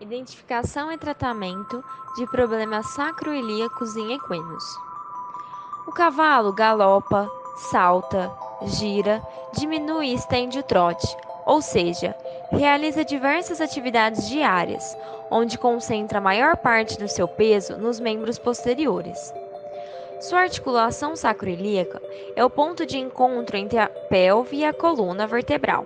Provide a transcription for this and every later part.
Identificação e tratamento de problemas sacroilíacos em equinos. O cavalo galopa, salta, gira, diminui e estende o trote, ou seja, realiza diversas atividades diárias, onde concentra a maior parte do seu peso nos membros posteriores. Sua articulação sacroilíaca é o ponto de encontro entre a pelve e a coluna vertebral.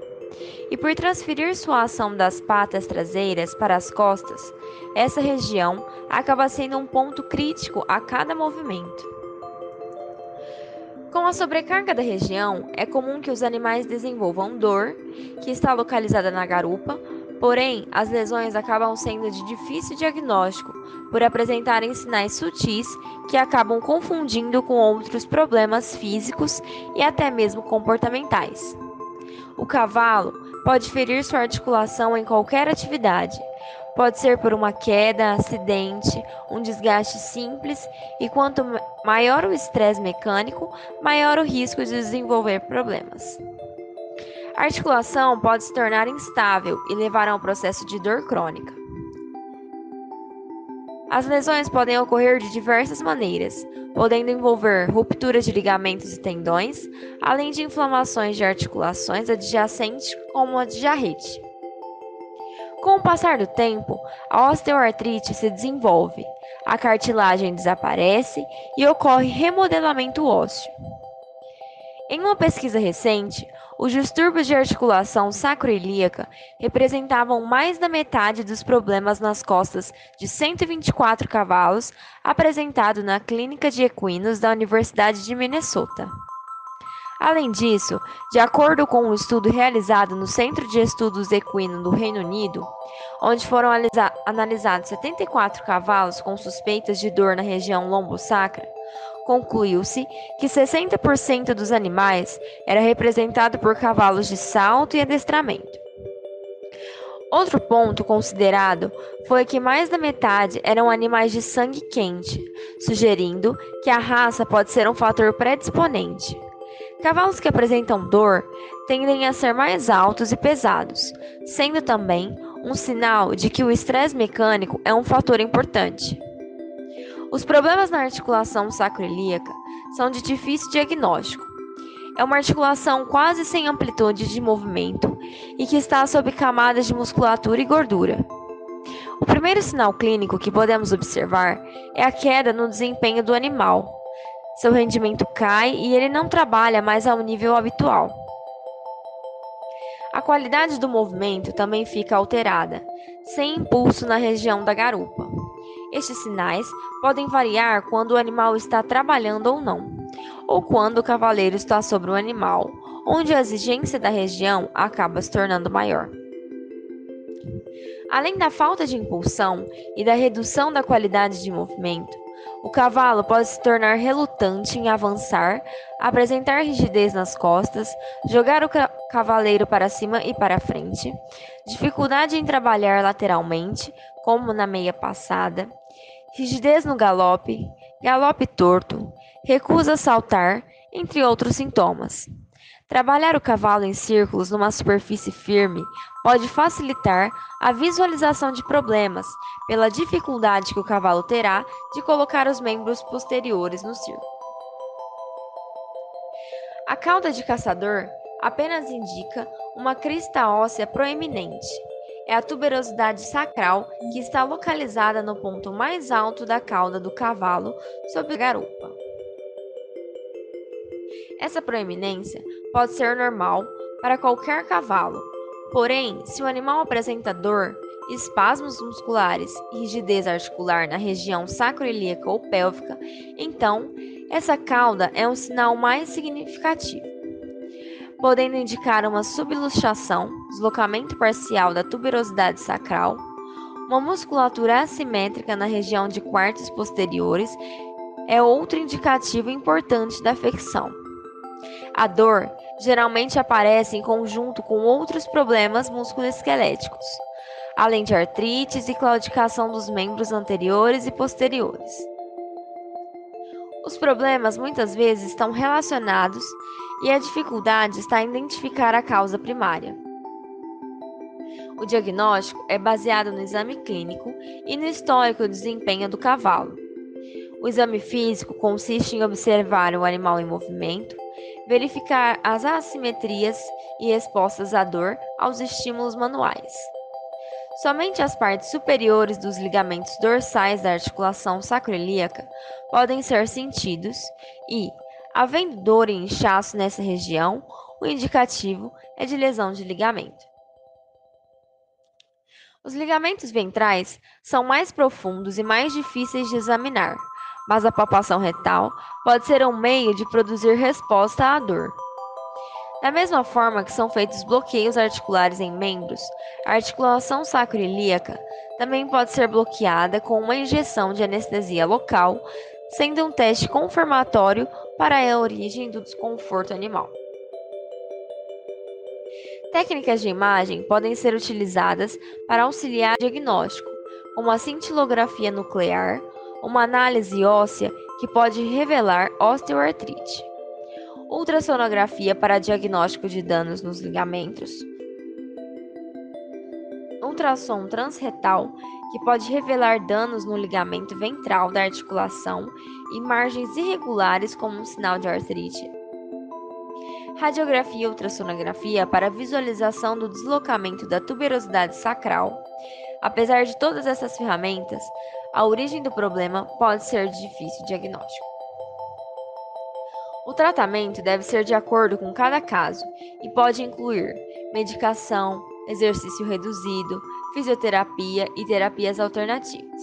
E por transferir sua ação das patas traseiras para as costas, essa região acaba sendo um ponto crítico a cada movimento. Com a sobrecarga da região, é comum que os animais desenvolvam dor, que está localizada na garupa, porém, as lesões acabam sendo de difícil diagnóstico por apresentarem sinais sutis que acabam confundindo com outros problemas físicos e até mesmo comportamentais. O cavalo pode ferir sua articulação em qualquer atividade. Pode ser por uma queda, acidente, um desgaste simples, e quanto maior o estresse mecânico, maior o risco de desenvolver problemas. A articulação pode se tornar instável e levar a um processo de dor crônica. As lesões podem ocorrer de diversas maneiras, podendo envolver rupturas de ligamentos e tendões, além de inflamações de articulações adjacentes, como a diarrite. Com o passar do tempo, a osteoartrite se desenvolve, a cartilagem desaparece e ocorre remodelamento ósseo. Em uma pesquisa recente, os distúrbios de articulação sacroiliaca representavam mais da metade dos problemas nas costas de 124 cavalos apresentado na Clínica de Equinos da Universidade de Minnesota. Além disso, de acordo com um estudo realizado no Centro de Estudos Equino do Reino Unido, onde foram analisados 74 cavalos com suspeitas de dor na região lombosacra, concluiu-se que 60% dos animais era representado por cavalos de salto e adestramento. Outro ponto considerado foi que mais da metade eram animais de sangue quente, sugerindo que a raça pode ser um fator predisponente. Cavalos que apresentam dor tendem a ser mais altos e pesados, sendo também um sinal de que o estresse mecânico é um fator importante. Os problemas na articulação sacroiliaca são de difícil diagnóstico. É uma articulação quase sem amplitude de movimento e que está sob camadas de musculatura e gordura. O primeiro sinal clínico que podemos observar é a queda no desempenho do animal. Seu rendimento cai e ele não trabalha mais ao nível habitual. A qualidade do movimento também fica alterada, sem impulso na região da garupa. Estes sinais podem variar quando o animal está trabalhando ou não, ou quando o cavaleiro está sobre o animal, onde a exigência da região acaba se tornando maior. Além da falta de impulsão e da redução da qualidade de movimento, o cavalo pode se tornar relutante em avançar, apresentar rigidez nas costas, jogar o cavaleiro para cima e para frente, dificuldade em trabalhar lateralmente, como na meia passada, rigidez no galope, galope torto, recusa a saltar, entre outros sintomas. Trabalhar o cavalo em círculos numa superfície firme pode facilitar a visualização de problemas, pela dificuldade que o cavalo terá de colocar os membros posteriores no círculo. A cauda de caçador apenas indica uma crista óssea proeminente é a tuberosidade sacral, que está localizada no ponto mais alto da cauda do cavalo, sob a garupa. Essa proeminência pode ser normal para qualquer cavalo, porém, se o animal apresenta dor, espasmos musculares e rigidez articular na região sacroiliaca ou pélvica, então essa cauda é um sinal mais significativo podendo indicar uma subluxação, deslocamento parcial da tuberosidade sacral, uma musculatura assimétrica na região de quartos posteriores é outro indicativo importante da afecção. A dor geralmente aparece em conjunto com outros problemas musculoesqueléticos, além de artrites e claudicação dos membros anteriores e posteriores. Os problemas muitas vezes estão relacionados e a dificuldade está em identificar a causa primária. O diagnóstico é baseado no exame clínico e no histórico de desempenho do cavalo. O exame físico consiste em observar o animal em movimento, verificar as assimetrias e respostas à dor aos estímulos manuais. Somente as partes superiores dos ligamentos dorsais da articulação sacroiliaca podem ser sentidos e, havendo dor e inchaço nessa região, o indicativo é de lesão de ligamento. Os ligamentos ventrais são mais profundos e mais difíceis de examinar, mas a palpação retal pode ser um meio de produzir resposta à dor. Da mesma forma que são feitos bloqueios articulares em membros, a articulação sacroiliaca também pode ser bloqueada com uma injeção de anestesia local, sendo um teste confirmatório para a origem do desconforto animal. Técnicas de imagem podem ser utilizadas para auxiliar o diagnóstico, como a cintilografia nuclear, uma análise óssea que pode revelar osteoartrite ultrassonografia para diagnóstico de danos nos ligamentos, ultrassom transretal, que pode revelar danos no ligamento ventral da articulação e margens irregulares como um sinal de artrite. Radiografia e ultrassonografia para visualização do deslocamento da tuberosidade sacral. Apesar de todas essas ferramentas, a origem do problema pode ser de difícil diagnóstico. O tratamento deve ser de acordo com cada caso e pode incluir medicação, exercício reduzido, fisioterapia e terapias alternativas.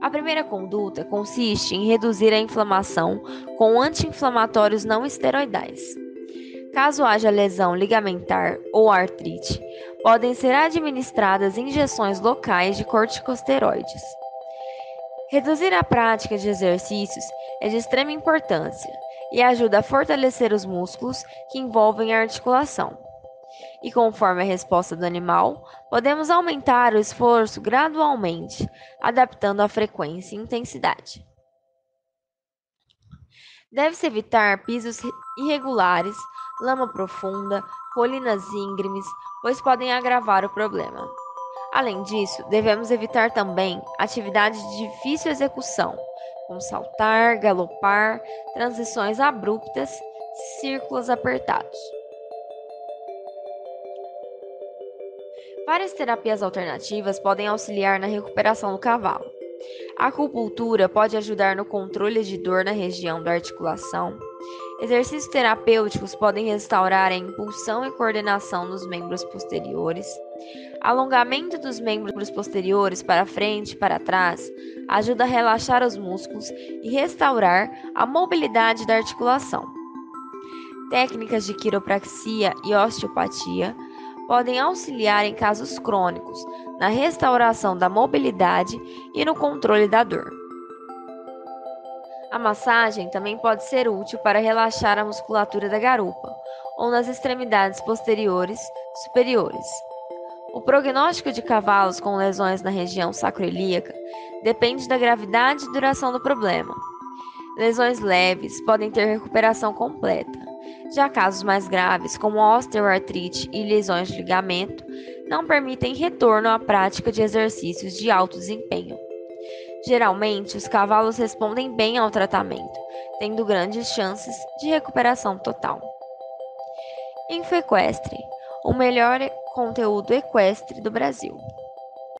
A primeira conduta consiste em reduzir a inflamação com anti-inflamatórios não esteroidais. Caso haja lesão ligamentar ou artrite, podem ser administradas injeções locais de corticosteroides. Reduzir a prática de exercícios é de extrema importância, e ajuda a fortalecer os músculos que envolvem a articulação. E conforme a resposta do animal, podemos aumentar o esforço gradualmente, adaptando a frequência e intensidade. Deve-se evitar pisos irregulares, lama profunda, colinas íngremes, pois podem agravar o problema. Além disso, devemos evitar também atividades de difícil execução, como saltar, galopar, transições abruptas, círculos apertados. Várias terapias alternativas podem auxiliar na recuperação do cavalo. A acupuntura pode ajudar no controle de dor na região da articulação. Exercícios terapêuticos podem restaurar a impulsão e coordenação nos membros posteriores. Alongamento dos membros posteriores para frente e para trás ajuda a relaxar os músculos e restaurar a mobilidade da articulação. Técnicas de quiropraxia e osteopatia podem auxiliar em casos crônicos na restauração da mobilidade e no controle da dor. A massagem também pode ser útil para relaxar a musculatura da garupa ou nas extremidades posteriores superiores. O prognóstico de cavalos com lesões na região sacroiliaca depende da gravidade e duração do problema. Lesões leves podem ter recuperação completa. Já casos mais graves, como osteoartrite e lesões de ligamento, não permitem retorno à prática de exercícios de alto desempenho. Geralmente, os cavalos respondem bem ao tratamento, tendo grandes chances de recuperação total. Infoequestre o melhor conteúdo equestre do Brasil.